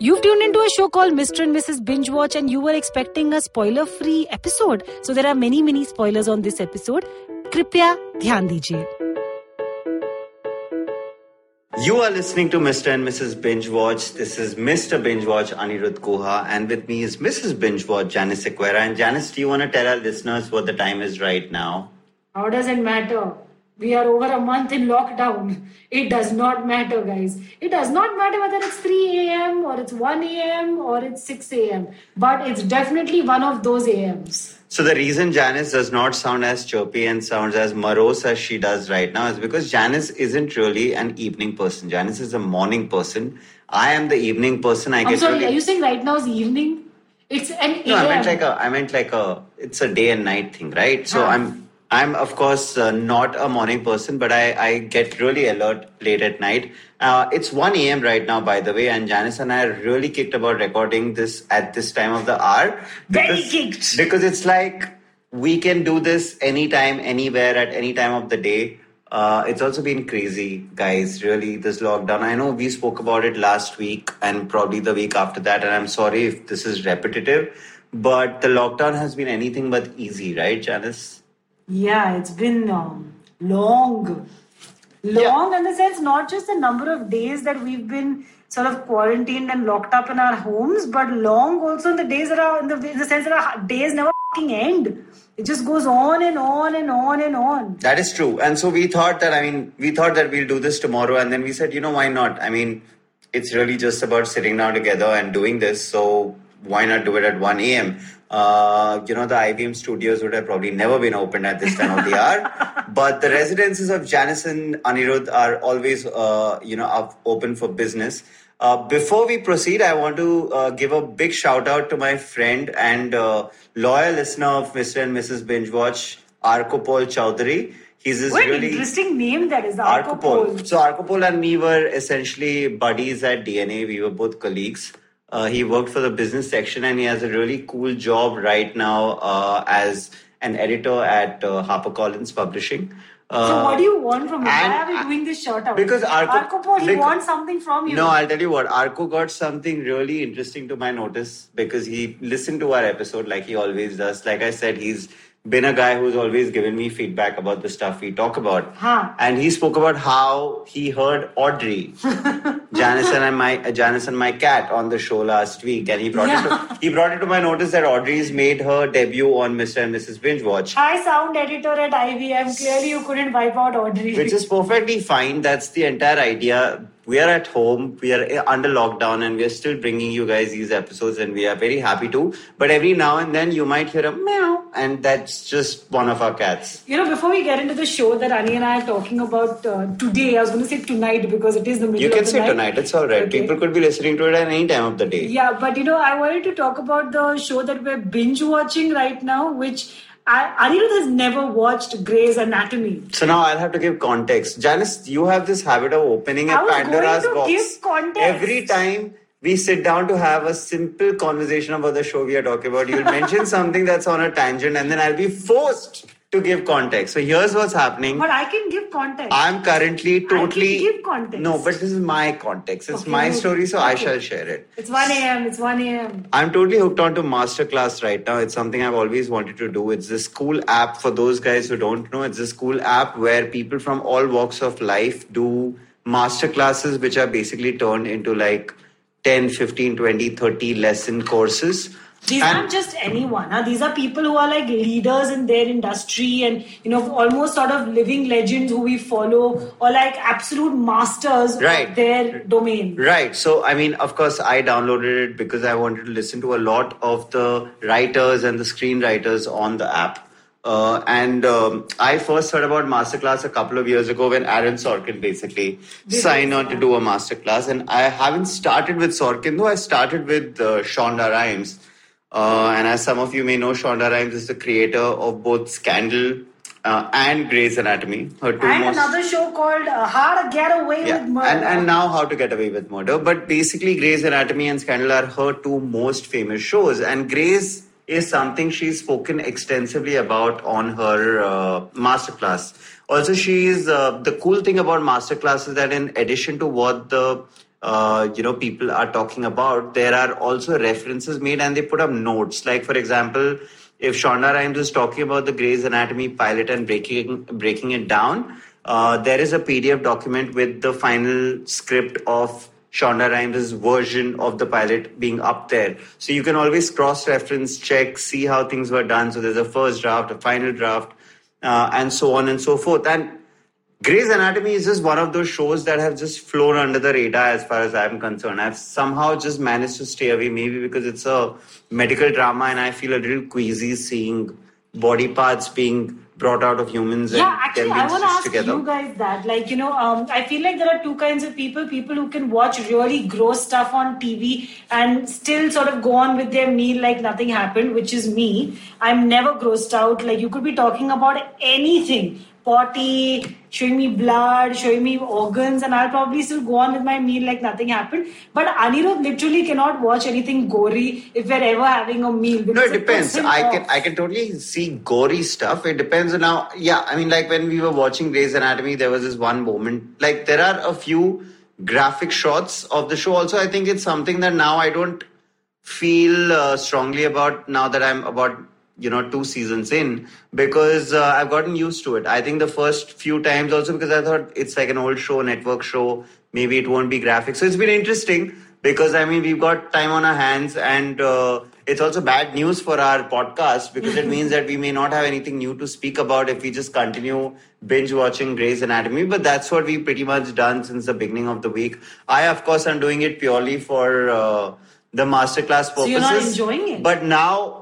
You've tuned into a show called Mr. and Mrs. Binge Watch, and you were expecting a spoiler free episode. So there are many, many spoilers on this episode. Kripya, ध्यान दीजिए. You are listening to Mr. and Mrs. Binge Watch. This is Mr. Binge Watch Anirudh Guha, and with me is Mrs. Binge Watch Janice Sequeira. And Janice, do you want to tell our listeners what the time is right now? How does it matter? We are over a month in lockdown. It does not matter, guys. It does not matter whether it's 3 a.m. or it's 1 a.m. or it's 6 a.m. But it's definitely one of those a.m.s. So the reason Janice does not sound as chirpy and sounds as morose as she does right now is because Janice isn't really an evening person. Janice is a morning person. I am the evening person. I I'm get sorry, really- are you saying right now is evening? It's an No, I meant like a. I meant like a. It's a day and night thing, right? So Ah. I'm. I'm of course uh, not a morning person, but I, I get really alert late at night. Uh, it's 1 a.m. right now, by the way, and Janice and I are really kicked about recording this at this time of the hour. Very kicked. Because it's like we can do this anytime, anywhere, at any time of the day. Uh, it's also been crazy, guys. Really, this lockdown. I know we spoke about it last week and probably the week after that, and I'm sorry if this is repetitive, but the lockdown has been anything but easy, right, Janice? Yeah, it's been um, long. Long in the sense, not just the number of days that we've been sort of quarantined and locked up in our homes, but long also in the days that are in the, in the sense that our days never fucking end. It just goes on and on and on and on. That is true. And so we thought that, I mean, we thought that we'll do this tomorrow. And then we said, you know, why not? I mean, it's really just about sitting down together and doing this. So why not do it at 1 a.m.? Uh, you know, the IVM studios would have probably never been opened at this time of the hour. But the residences of Janice and Anirudh are always, uh, you know, up, open for business. Uh, before we proceed, I want to uh, give a big shout out to my friend and uh, loyal listener of Mr. and Mrs. Binge Watch, Arkopol Chowdhury. He's this What really interesting name that is, the Arkopol. So Arkopol and me were essentially buddies at DNA. We were both colleagues. Uh, he worked for the business section and he has a really cool job right now uh, as an editor at uh, HarperCollins Publishing. Uh, So what do you want from him? Why are we doing this shout out? because Arco- Arkopol, he because- wants something from you. No, I'll tell you what. Arco got something really interesting to my notice because he listened to our episode like he always does. Like I said, he's been a guy who's always given me feedback about the stuff we talk about. Huh. And he spoke about how he heard Audrey, Janice and my uh, Janice and my cat on the show last week, and he brought it to, he brought it to my notice that Audrey's made her debut on Mr. and Mrs. Binge Watch. Hi, sound editor at IVM. Clearly, you couldn't wipe out Audrey. which is perfectly fine. That's the entire idea. We are at home, we are under lockdown, and we are still bringing you guys these episodes, and we are very happy to. But every now and then, you might hear a meow, and that's just one of our cats. You know, before we get into the show that Ani and I are talking about uh, today, I was going to say tonight because it is the middle You of can the say night. tonight, it's all right. Okay. People could be listening to it at any time of the day. Yeah, but you know, I wanted to talk about the show that we're binge watching right now, which I, Anirudh has never watched Grey's Anatomy. So now I'll have to give context. Janice, you have this habit of opening a Pandora's box. give context. Every time we sit down to have a simple conversation about the show we are talking about, you'll mention something that's on a tangent, and then I'll be forced to give context. So here's what's happening. But I can give context. I'm currently can totally give context. No, but this is my context. It's Okay, my story, so I shall share it. it's 1 a.m., it's 1 a.m. I'm totally hooked on to Masterclass right now. It's something I've always wanted to do. It's this cool app for those guys who don't know. It's this cool app where people from all walks of life do masterclasses, which are basically turned into like 10, 15, 20, 30 lesson courses. These And- aren't just anyone. Huh? These are people who are like leaders in their industry and, you know, almost sort of living legends who we follow or like absolute masters Right. of their domain. Right. So, I mean, of course, I downloaded it because I wanted to listen to a lot of the writers and the screenwriters on the app. Uh, and um, I first heard about masterclass a couple of years ago when Aaron Sorkin basically Did signed on to do a masterclass. And I haven't started with Sorkin, though I started with uh, Shonda Rhimes. Uh, and as some of you may know, Shonda Rhimes is the creator of both Scandal uh, and Grey's Anatomy. Her two And most another show called uh, How to Get Away yeah. with Murder. And, and now How to Get Away with Murder. But basically, Grey's Anatomy and Scandal are her two most famous shows. And Grey's is something she's spoken extensively about on her uh, masterclass. Also, she's uh, the cool thing about masterclass is that in addition to what the uh, you know people are talking about, there are also references made and they put up notes. Like for example, if Shonda Rhimes is talking about the Grey's Anatomy pilot and breaking breaking it down, uh, there is a PDF document with the final script of Shonda Rhimes' version of the pilot being up there. So you can always cross reference, check, see how things were done. So there's a first draft, a final draft, uh, and so on and so forth. And Grey's Anatomy is just one of those shows that have just flown under the radar as far as I'm concerned. I've somehow just managed to stay away, maybe because it's a medical drama and I feel a little queasy seeing body parts being brought out of humans yeah, and actually, I want to ask together. you guys that. Like, you know, um, I feel like there are two kinds of people people who can watch really gross stuff on TV and still sort of go on with their meal like nothing happened, which is me. I'm never grossed out. Like, you could be talking about anything potty, showing me blood, showing me organs, and I'll probably still go on with my meal like nothing happened. But Anirudh literally cannot watch anything gory if we're ever having a meal. No, it depends. I off. can I can totally see gory stuff. It depends on how. Yeah, I mean, like when we were watching Grey's Anatomy, there was this one moment. Like there are a few graphic shots of the show. Also, I think it's something that now I don't feel uh, strongly about now that I'm about you know two seasons in because uh, I've gotten used to it. I think the first few times also because I thought it's like an old show, network show. Maybe it won't be graphic. So it's been interesting because I mean we've got time on our hands and. Uh, it's also bad news for our podcast because it means that we may not have anything new to speak about if we just continue binge watching Grey's Anatomy. But that's what we've pretty much done since the beginning of the week. I, of course, am doing it purely for uh, the masterclass purposes. So you're not enjoying it? But now,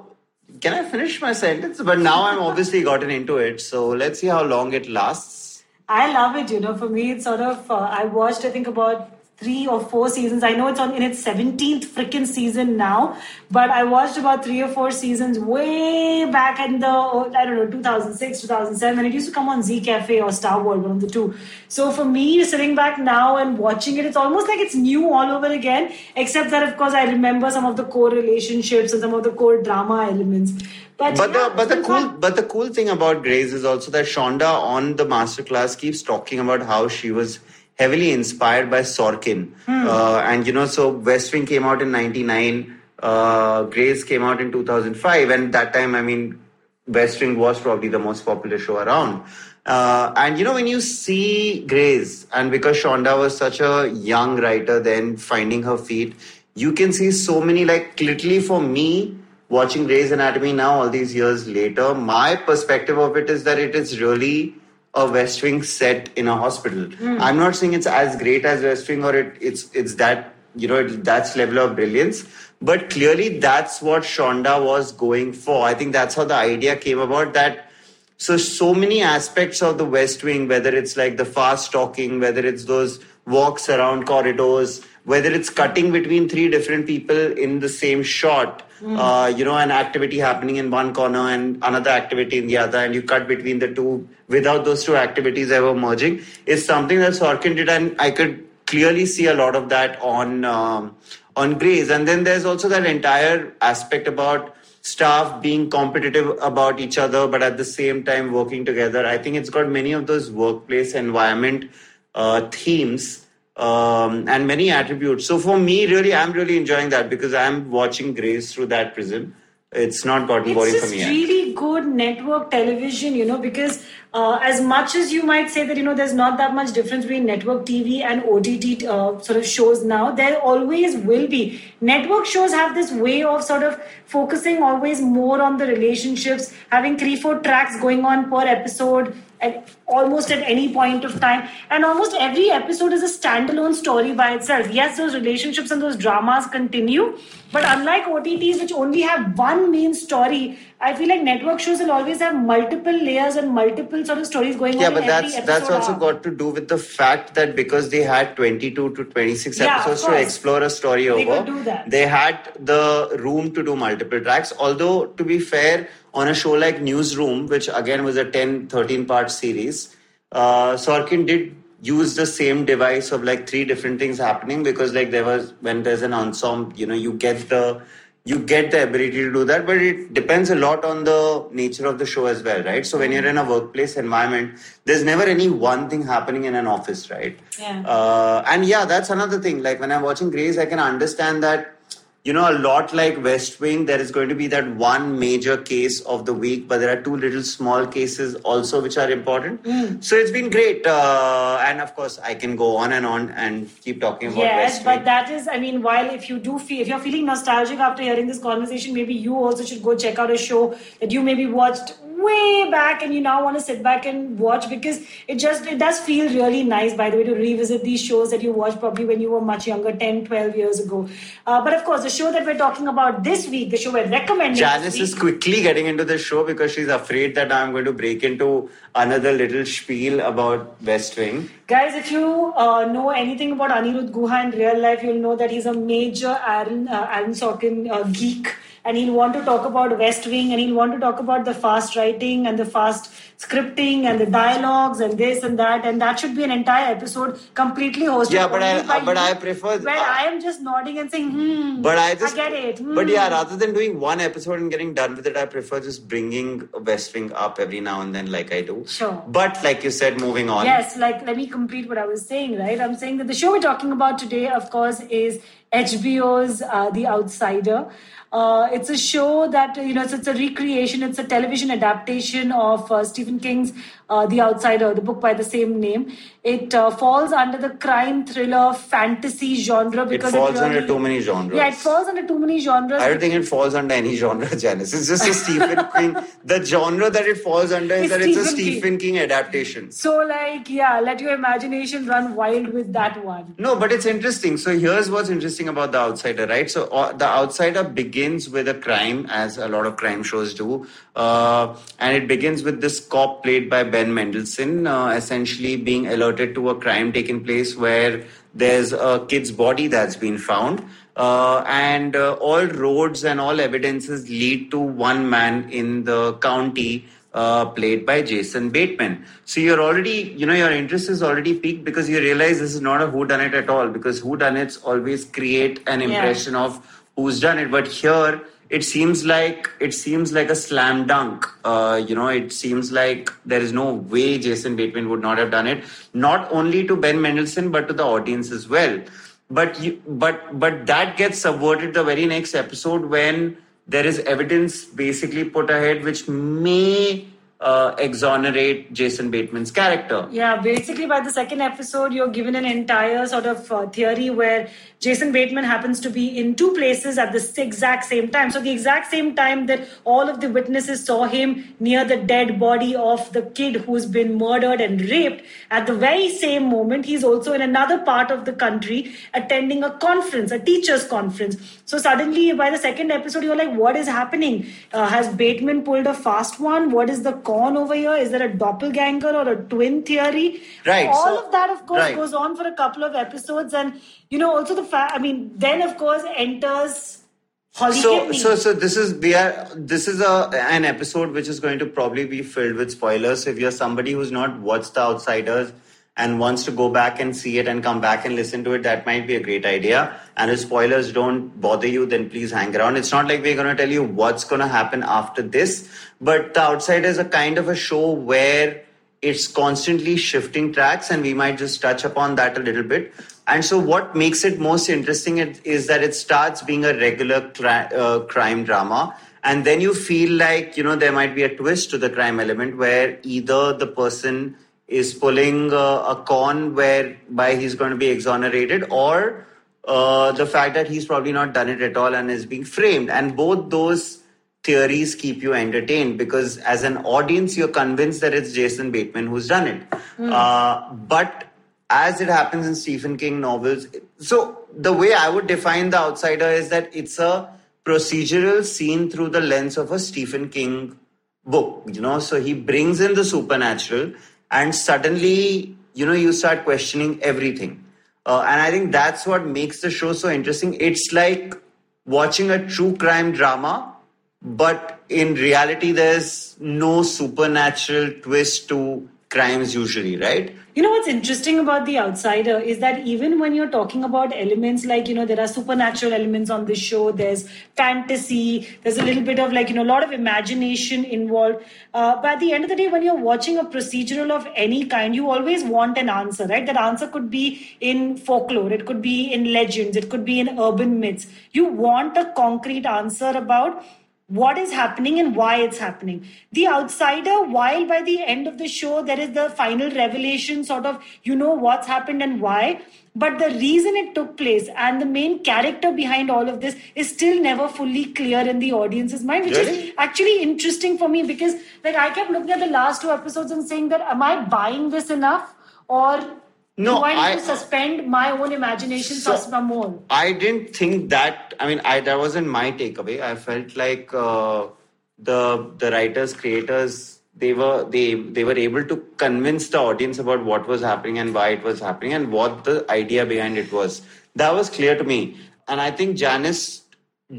can I finish my sentence? But now I'm obviously gotten into it. So let's see how long it lasts. I love it. You know, for me, it's sort of. Uh, I watched, I think, about three or four seasons. I know it's on in its seventeenth freaking season now, but I watched about three or four seasons way back in the oh, I don't know 2006, 2007, when it used to come on Zee Cafe or Star World, one of the two. So for me, sitting back now and watching it, it's almost like it's new all over again. Except that, of course, I remember some of the core relationships and some of the core drama elements. But, But yeah, the but the cool fun. but the cool thing about Grey's is also that Shonda on the masterclass keeps talking about how she was heavily inspired by Sorkin. Hmm. Uh, and you know, so West Wing came out in '99, uh, Grey's came out in 2005, and that time, I mean, West Wing was probably the most popular show around. Uh, and you know, when you see Grey's, and because Shonda was such a young writer, then finding her feet, you can see so many, like, literally for me, watching Grey's Anatomy now, all these years later, my perspective of it is that it is really a West Wing set in a hospital. Hmm. I'm not saying it's as great as West Wing or it, it's it's that you know it, that's level of brilliance, but clearly that's what Shonda was going for. I think that's how the idea came about. That so so many aspects of the West Wing, whether it's like the fast talking, whether it's those walks around corridors, whether it's cutting between three different people in the same shot, uh, you know, an activity happening in one corner and another activity in the other, and you cut between the two without those two activities ever merging, is something that Sorkin did, and I could clearly see a lot of that on um, on Grey's. And then there's also that entire aspect about staff being competitive about each other, but at the same time working together. I think it's got many of those workplace environment uh, themes um, and many attributes. So for me, really, I'm really enjoying that because I'm watching Grey's through that prism. It's not gotten boring for me. yet. really good network television you know because uh, as much as you might say that you know there's not that much difference between network tv and ott uh, sort of shows now there always will be. Network shows have this way of sort of focusing always more on the relationships having three four tracks going on per episode at almost at any point of time. And almost every episode is a standalone story by itself. Yes those relationships and those dramas continue but unlike otts which only have one main story i feel like network shows will always have multiple layers and multiple sort of stories going Yeah, on but in every that's that's also got to do with the fact that because they had 22 to 26 Yeah, episodes to explore a story They over, could do that. they had the room to do multiple tracks. Although, to be fair, on a show like Newsroom, which again was a 10, 13 part series, uh, Sorkin did use the same device of like three different things happening because like there was when there's an ensemble, you know, you get the you get the ability to do that, but it depends a lot on the nature of the show as well, right? So when you're in a workplace environment, there's never any one thing happening in an office, right? Yeah. Uh, and yeah, that's another thing. Like when I'm watching Grey's, I can understand that you know, a lot like West Wing, there is going to be that one major case of the week, but there are two little small cases also which are important. Hmm. So it's been great. Uh, and of course, I can go on and on and keep talking about Yes, West but that is, I mean, while if you do feel, if you're feeling nostalgic after hearing this conversation, maybe you also should go check out a show that you maybe watched way back and you now want to sit back and watch because it just, it does feel really nice, by the way, to revisit these shows that you watched probably when you were much younger, 10, 12 years ago. Uh, but of course, the show that we're talking about this week, the show we're recommending. Janice is quickly getting into the show because she's afraid that I'm going to break into another little spiel about West Wing. Guys, if you uh, know anything about Anirudh Guha in real life, you'll know that he's a major Aaron, uh, Aaron Sorkin uh, geek. And he'll want to talk about West Wing and he'll want to talk about the fast writing and the fast scripting and the dialogues and this and that. And that should be an entire episode completely hosted. Yeah, but I- but you, I prefer- Where I am just nodding and saying, hmm. But I just, I get it. But hmm. yeah, rather than doing one episode and getting done with it, I prefer just bringing West Wing up every now and then, like I do. Sure. But like you said, moving on. Yes, like let me complete what I was saying, right? I'm saying that the show we're talking about today, of course, is HBO's uh, The Outsider. Uh, it's a show that you know it's, it's a recreation. It's a television adaptation of uh, Stephen King's uh, The Outsider, the book by the same name. It uh, falls under the crime thriller fantasy genre It because falls really, under too many genres. Yeah, it falls under too many genres. I don't think it falls under any genre, Janice. It's just a Stephen King. The genre that it falls under is It's that it's a Stephen King. King adaptation. so, like, yeah, let your imagination run wild with that one. No, but it's interesting. So here's what's interesting about The Outsider, right? So uh, The Outsider begins with a crime, as a lot of crime shows do, uh, and it begins with this cop played by Ben Mendelsohn, uh, essentially being alerted to a crime taking place where there's a kid's body that's been found. Uh, and uh, all roads and all evidences lead to one man in the county uh, played by Jason Bateman. So you're already, you know, your interest is already peaked because you realize this is not a whodunit at all because whodunits always create an Yeah. impression of who's done it. But here, it seems like it seems like a slam dunk. Uh, you know, it seems like there is no way Jason Bateman would not have done it. Not only to Ben Mendelsohn, but to the audience as well. But you, but but that gets subverted the very next episode when there is evidence basically put ahead which may uh, exonerate Jason Bateman's character. Yeah, basically by the second episode, you're given an entire sort of uh, theory where Jason Bateman happens to be in two places at the exact same time. So, the exact same time that all of the witnesses saw him near the dead body of the kid who's been murdered and raped, at the very same moment, he's also in another part of the country attending a conference, a teacher's conference. So, suddenly by the second episode, you're like, what is happening? Uh, has Bateman pulled a fast one? What is the con over here? Is there a doppelganger or a twin theory? Right, All so- of that, of course, right. goes on for a couple of episodes, and you know, also the fact. I mean, then of course enters Holly So, Gibney. so, so this is we are. This is a an episode which is going to probably be filled with spoilers. So if you're somebody who's not watched The Outsiders and wants to go back and see it and come back and listen to it, that might be a great idea. And if spoilers don't bother you, then please hang around. It's not like we're going to tell you what's going to happen after this, but The Outside is a kind of a show where it's constantly shifting tracks and we might just touch upon that a little bit and so what makes it most interesting is, that it starts being a regular uh, crime drama and then you feel like you know there might be a twist to the crime element where either the person is pulling uh, a con whereby he's going to be exonerated or uh, the fact that he's probably not done it at all and is being framed. And both those theories keep you entertained because as an audience you're convinced that it's jason bateman who's done it. Uh, but as it happens in stephen king novels so the way i would define the outsider is that it's a procedural seen through the lens of a stephen king book you know? So he brings in the supernatural and suddenly you know you start questioning everything. Uh, and i think that's what makes the show so interesting. It's like watching a true crime drama but in reality there's no supernatural twist to crimes usually, right? You know what's interesting about The Outsider is that even when you're talking about elements like, you know, there are supernatural elements on this show, there's fantasy, there's a little bit of like, you know, a lot of imagination involved. Uh, but at the end of the day, when you're watching a procedural of any kind, you always want an answer, right? That answer could be in folklore, it could be in legends, it could be in urban myths. You want a concrete answer about what is happening and why it's happening. The outsider, while by the end of the show there is the final revelation, sort of you know what's happened and why, but the reason it took place and the main character behind all of this is still never fully clear in the audience's mind, which Really? is actually interesting for me because like I kept looking at the last two episodes and saying that am I buying this enough or No, do I need I- to suspend my own imagination So- for some more? I didn't think that. I mean, I that wasn't my takeaway. I felt like uh, the the writers, creators, they were they they were able to convince the audience about what was happening and why it was happening and what the idea behind it was. That was clear to me, and I think Janice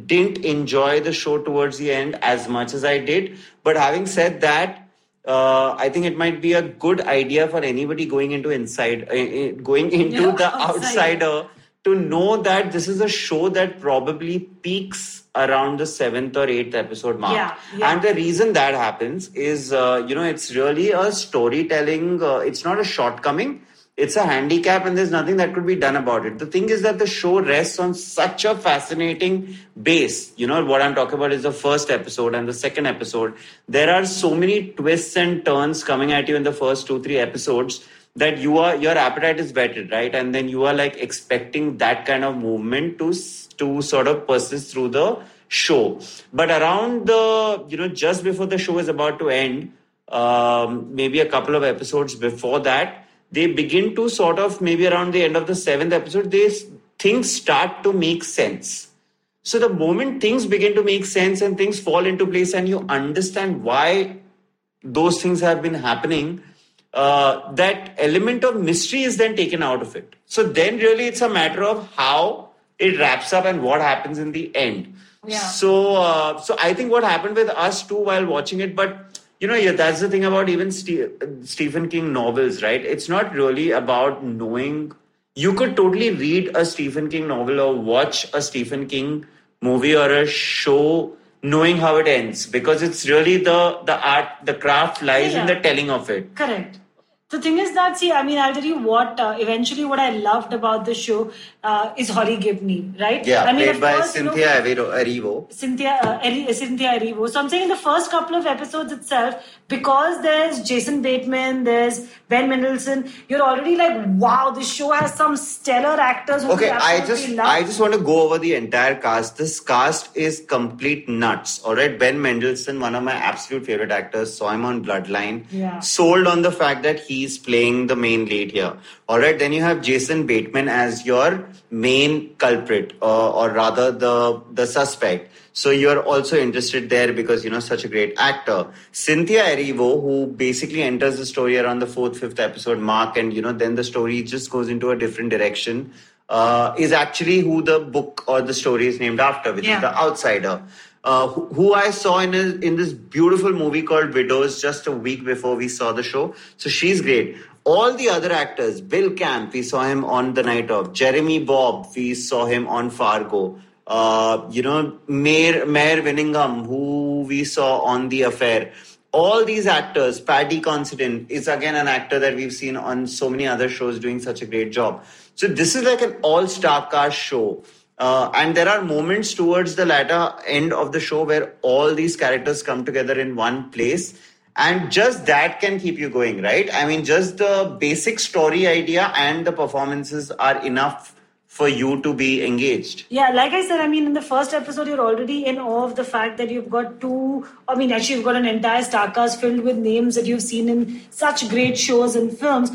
didn't enjoy the show towards the end as much as I did. But having said that. Uh, I think it might be a good idea for anybody going into inside, uh, going into Yeah, the outside. outsider to know that this is a show that probably peaks around the seventh or eighth episode mark. Yeah, yeah. And the reason that happens is, uh, you know, it's really a storytelling, uh, it's not a shortcoming. It's a handicap, and there's nothing that could be done about it. The thing is that the show rests on such a fascinating base. You know, what I'm talking about is the first episode and the second episode. There are so many twists and turns coming at you in the first two, three episodes that you are your appetite is whetted right and then you are like expecting that kind of movement to to sort of persist through the show but around the you know just before the show is about to end um, maybe a couple of episodes before that they begin to sort of maybe around the end of the seventh episode they things start to make sense so the moment things begin to make sense and things fall into place and you understand why those things have been happening, uh, that element of mystery is then taken out of it. So then really it's a matter of how it wraps up and what happens in the end. Yeah. So uh, so I think what happened with us too while watching it, but you know, yeah, that's the thing about even Ste- Stephen King novels, right? It's not really about knowing. You could totally read a Stephen King novel or watch a Stephen King movie or a show knowing how it ends because it's really the the art the craft lies in Yeah. the telling of it Correct. The thing is that, see, I mean, I'll tell you what, uh, eventually, what I loved about the show uh, is Holly Gibney, right? yeah I mean, played by course, you know, cynthia Erivo. Cynthia, uh, Eri- Cynthia Erivo. So I'm saying in the first couple of episodes itself, because there's Jason Bateman, there's Ben Mendelsohn, you're already like, wow, this show has some stellar actors who Okay, I just love. I just want to go over the entire cast. This cast is complete nuts. All right, Ben Mendelsohn, one of my absolute favorite actors, saw him on Bloodline. Yeah. Sold on the fact that he's playing the main lead here. All right, then you have Jason Bateman as your main culprit, uh, or rather the the suspect. So you're also interested there because you know such a great actor. Cynthia Erivo, who basically enters the story around the fourth, fifth episode mark, and you know then the story just goes into a different direction. Uh, is actually who the book or the story is named after, which Yeah. is the Outsider. Uh, who, who I saw in a, in this beautiful movie called Widows just a week before we saw the show. So she's great. All the other actors, Bill Camp, we saw him on The Night Of. Jeremy Bobb, we saw him on Fargo. Uh, you know, Mare, Mare Winningham, who we saw on The Affair. All these actors, Paddy Considine is again an actor that we've seen on so many other shows doing such a great job. So this is like an all-star cast show. Uh, and there are moments towards the latter end of the show where all these characters come together in one place. And just that can keep you going, right? I mean, just the basic story idea and the performances are enough for you to be engaged. Yeah, like I said, I mean, in the first episode, you're already in awe of the fact that you've got two, I mean, actually, you've got an entire star cast filled with names that you've seen in such great shows and films.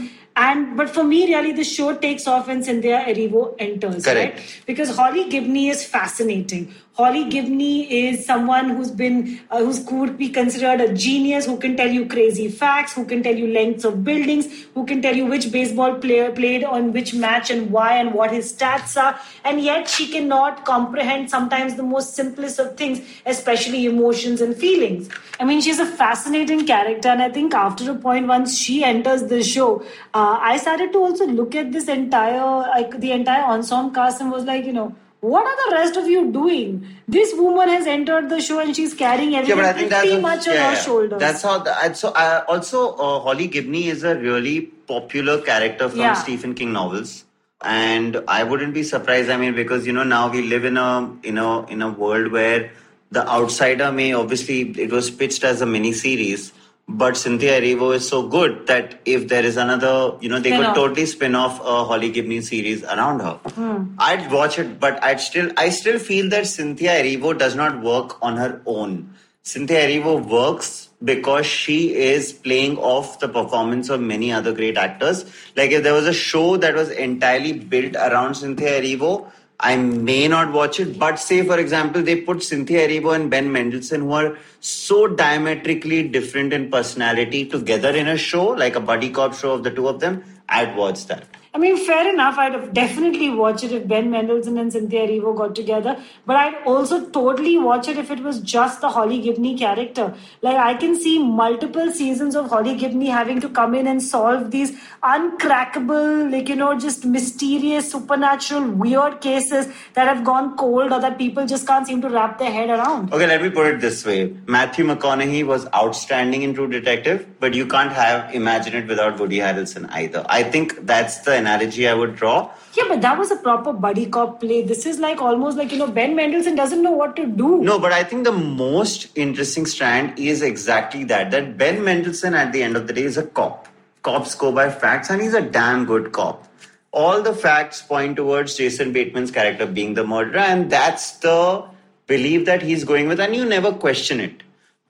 And but for me, really, the show takes off when Cynthia Erivo enters. Correct. Right? Because Holly Gibney is fascinating. Holly Gibney is someone who's been, uh, who's could be considered a genius, who can tell you crazy facts, who can tell you lengths of buildings, who can tell you which baseball player played on which match and why and what his stats are. And yet she cannot comprehend sometimes the most simplest of things, especially emotions and feelings. I mean, she's a fascinating character, and I think after a point, once she enters the show, uh, I started to also look at this entire, like the entire ensemble cast, and was like, you know, what are the rest of you doing? This woman has entered the show and she's carrying everything Yeah, but I think that's pretty a- much on yeah, her shoulders. That's how. The, so uh, also, uh, Holly Gibney is a really popular character from Yeah. Stephen King novels, and I wouldn't be surprised. I mean, because you know now we live in a in a in a world where the outsider may obviously it was pitched as a mini series. But Cynthia Erivo is so good that if there is another, you know, they Spin-off. could totally spin off a Holly Gibney series around her. Hmm. I'd watch it, but I'd still, I still feel that Cynthia Erivo does not work on her own. Cynthia Erivo works because she is playing off the performance of many other great actors. Like if there was a show that was entirely built around Cynthia Erivo, I may not watch it. But say, for example, they put Cynthia Erivo and Ben Mendelsohn, who are so diametrically different in personality, together in a show, like a buddy cop show of the two of them. I'd watch that. I mean, fair enough. I'd have definitely watch it if Ben Mendelsohn and Cynthia Erivo got together. But I'd also totally watch it if it was just the Holly Gibney character. Like, I can see multiple seasons of Holly Gibney having to come in and solve these uncrackable, like, you know, just mysterious, supernatural, weird cases that have gone cold or that people just can't seem to wrap their head around. Okay, let me put it this way. Matthew McConaughey was outstanding in True Detective, but you can't have Imagine It without Woody Harrelson either. I think that's the analogy I would draw. Yeah, but that was a proper buddy cop play. This is like almost like, you know, Ben Mendelsohn doesn't know what to do. No, but I think the most interesting strand is exactly that. That Ben Mendelsohn at the end of the day is a cop. Cops go by facts and he's a damn good cop. All the facts point towards Jason Bateman's character being the murderer, and that's the belief that he's going with, and you never question it.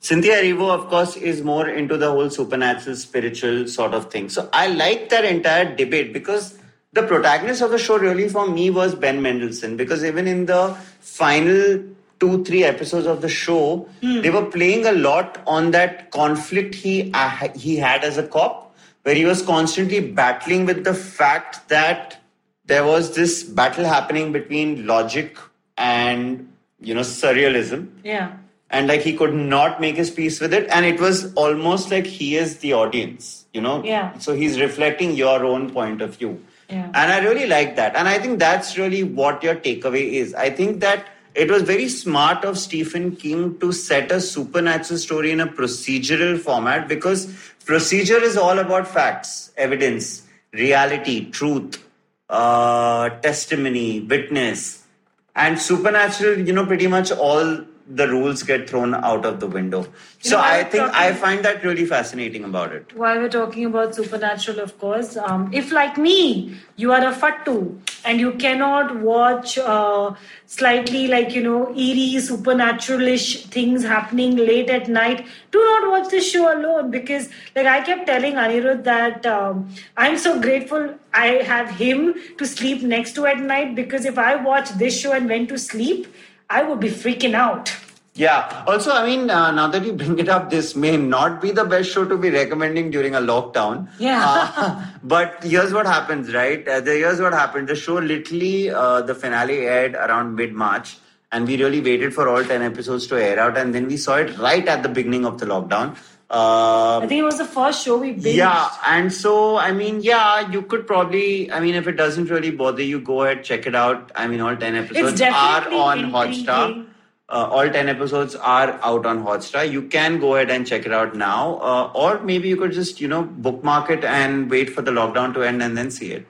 Cynthia Erivo, of course, is more into the whole supernatural, spiritual sort of thing. So I like that entire debate because the protagonist of the show really for me was Ben Mendelsohn because even in the final two, three episodes of the show, they were playing a lot on that conflict he, uh, he had as a cop where he was constantly battling with the fact that there was this battle happening between logic and you know surrealism Yeah. And like he could not make his peace with it. And it was almost like he is the audience you know? Yeah. so he's reflecting your own point of view. Yeah. and i really like that. And i think that's really what your takeaway is. I think that it was very smart of stephen king to set a supernatural story in a procedural format because procedure is all about facts evidence reality truth uh, testimony witness. And supernatural you know pretty much all the rules get thrown out of the window. So know, I think i find that really fascinating about it. While we're talking about supernatural, of course, um, if like me, you are a fattu and you cannot watch uh, slightly like, you know, eerie, supernatural-ish things happening late at night, do not watch this show alone because, like, I kept telling Anirudh that um, I'm so grateful I have him to sleep next to at night because if I watch this show and went to sleep, I would be freaking out. Yeah. Also, I mean, uh, now that you bring it up, this may not be the best show to be recommending during a lockdown. Yeah. Uh, but here's what happens, right? Uh, the, here's what happened. The show literally, uh, the finale aired around mid March, and we really waited for all 10 episodes to air out, and then we saw it right at the beginning of the lockdown. Uh, I think it was the first show we binged. yeah, and so I mean, yeah, you could probably. I mean, if it doesn't really bother you, go ahead check it out. I mean, all ten episodes are on Hotstar. Uh, all ten episodes are out on Hotstar. You can go ahead and check it out now, uh, or maybe you could just you know bookmark it and wait for the lockdown to end and then see it.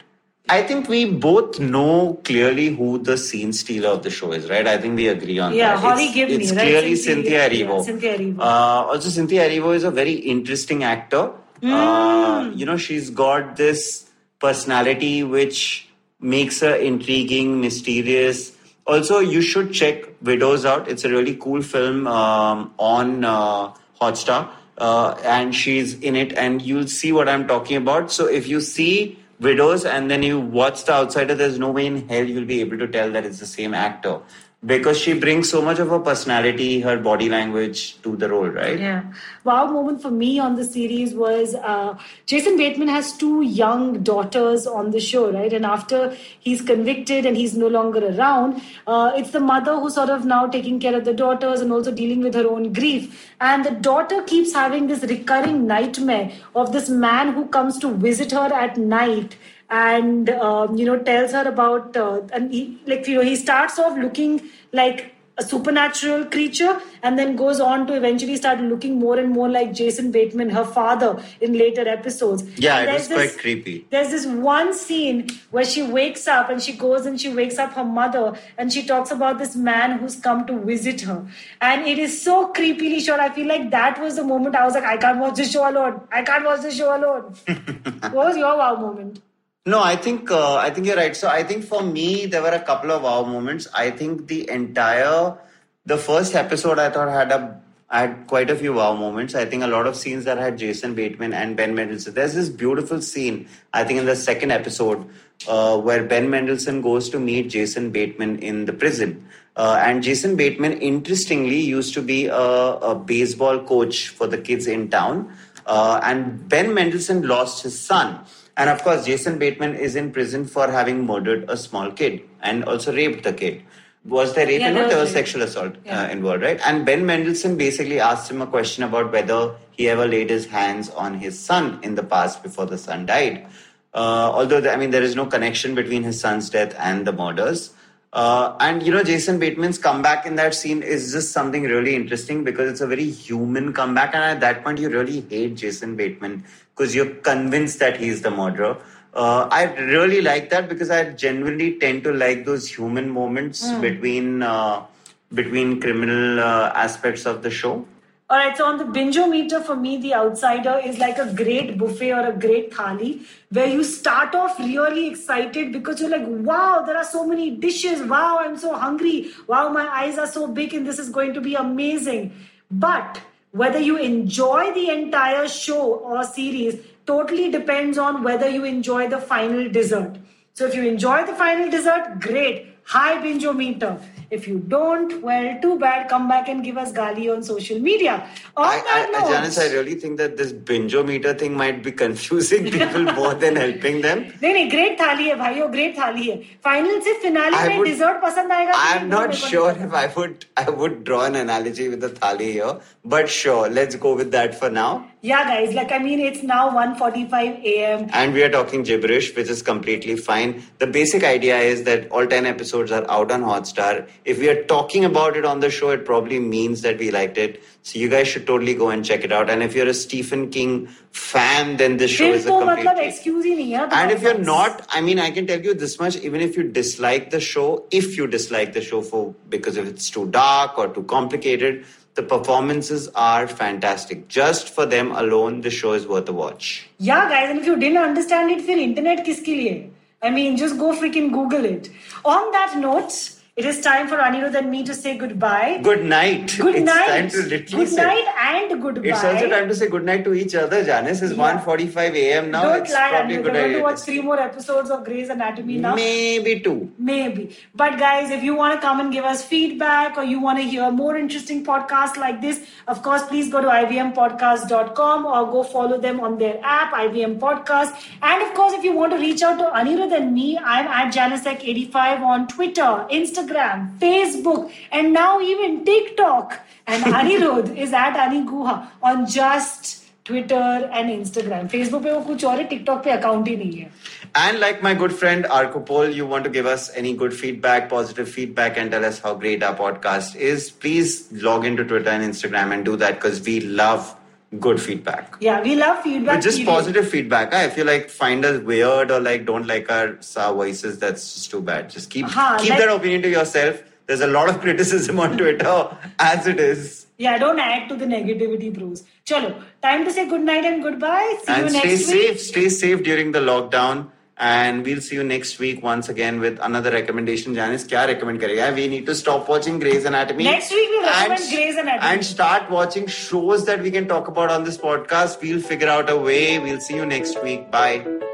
I think we both know clearly who the scene stealer of the show is, right? I think we agree on that. Yeah, that. Holly it's, Gibney, It's right? clearly Cynthia- Cynthia yeah, Cynthia Erivo. Uh, also, Cynthia Erivo is a very interesting actor. Uh, you know, she's got this personality which makes her intriguing, mysterious. Also, you should check Widows out. It's a really cool film um, on uh, Hotstar. uh, and she's in it, and you'll see what I'm talking about. So if you see Widows and then you watch The Outsider, there's no way in hell you'll be able to tell that it's the same actor because she brings so much of her personality, her body language to the role, right? Yeah. Wow moment for me on the series was uh, Jason Bateman has two young daughters on the show, right? And after he's convicted and he's no longer around, uh, it's the mother who's sort of now taking care of the daughters and also dealing with her own grief. And the daughter keeps having this recurring nightmare of this man who comes to visit her at night and um, you know tells her about uh, and he, like you know he starts off looking like a supernatural creature and then goes on to eventually start looking more and more like Jason Bateman, her father, in later episodes. Yeah, And it was there's quite creepy. There's this one scene where she wakes up and she goes and she wakes up her mother and she talks about this man who's come to visit her. And it is so creepily shot. I feel like that was the moment I was like, I can't watch this show alone. I can't watch this show alone. what was your wow moment? No, I think uh, I think you're right. So I think for me there were a couple of wow moments. I think the entire the first episode I thought had a had quite a few wow moments. I think a lot of scenes that had Jason Bateman and Ben Mendelsohn. There's this beautiful scene I think in the second episode uh, where Ben Mendelsohn goes to meet Jason Bateman in the prison. Uh, and Jason Bateman, interestingly, used to be a, a baseball coach for the kids in town. Uh, and Ben Mendelsohn lost his son. And of course, Jason Bateman is in prison for having murdered a small kid and also raped the kid. Was there rape Yeah, involved? there was sexual assault Yeah. uh, involved, right? And Ben Mendelsohn basically asked him a question about whether he ever laid his hands on his son in the past before the son died. Uh, although, the, I mean, there is no connection between his son's death and the murders. Uh, and you know, Jason Bateman's comeback in that scene is just something really interesting because it's a very human comeback, and at that point, you really hate Jason Bateman because you're convinced that he's the murderer. Uh, I really like that because I genuinely tend to like those human moments between uh, between criminal uh, aspects of the show. All right, so on the bingeometer, for me, The Outsider is like a great buffet or a great thali where you start off really excited because you're like, wow, there are so many dishes. Wow, I'm so hungry. Wow, my eyes are so big and this is going to be amazing. But whether you enjoy the entire show or series totally depends on whether you enjoy the final dessert. So if you enjoy the final dessert, great High bingeometer. If you don't, well, too bad. Come back and give us gali on social media. On I, that I, note, Janice, I really think that this bingeometer thing might be confusing people more than helping them. नहीं नहीं great थाली है भाइयों great थाली है final से finale I में would- dessert पसंद आएगा तो I'm ये not मेरे को sure नहीं if I would I would draw an analogy with the thali here, but sure, let's go with that for now. Yeah, guys. Like, I mean, it's now 1.45 a.m. And we are talking gibberish, which is completely fine. The basic idea is that all 10 episodes are out on Hotstar. If we are talking about it on the show, it probably means that we liked it. So you guys should totally go and check it out. And if you're a Stephen King fan, then this show is a complete... Matlab, excuse nahi hai, and if you're not, I mean, I can tell you this much, even if you dislike the show, if you dislike the show for because if it's too dark or too complicated, the performances are fantastic. Just for them alone, the show is worth a watch. Yeah, guys, and if you didn't understand it, then internet kiske liye? I mean, just go freaking Google it. On that note, it is time for Anirudh and me to say goodbye Good night. good it's night time to literally good say. night and goodbye It's also time to say good night to each other. Janice is Yeah. 1:45 a.m. now. don't it's lie probably Anirudh good we're going to watch three more episodes of Grey's Anatomy now Maybe two. Maybe. But guys, if you want to come and give us feedback or you want to hear more interesting podcasts like this, of course, please go to ivmpodcast.com or go follow them on their app, IVM Podcast. And of course, if you want to reach out to Anirudh and me, I'm at janiceseq85 on Twitter, Instagram, Facebook, and now even TikTok. And Anirudh is at Aniguha on just Twitter and Instagram. Facebook पे वो कुछ और है, TikTok पे account ही नहीं है. And like my good friend Arcopol, you want to give us any good feedback, positive feedback, and tell us how great our podcast is, please log into Twitter and Instagram and do that because we love good feedback. Yeah, we love feedback. But just period. positive feedback. huh? If you like find us weird or like don't like our, voices, that's just too bad. Just keep Huh, keep like- that opinion to yourself. There's a lot of criticism on Twitter as it is. Yeah, don't add to the negativity, Bruce. Chalo, time to say good night and goodbye. See and you stay next safe. Stay safe during the lockdown. And we'll see you next week once again with another recommendation. Janice, kya recommend karega? We need to stop watching Grey's Anatomy. Next week we'll recommend Grey's Anatomy. And start watching shows that we can talk about on this podcast. We'll figure out a way. We'll see you next week. Bye.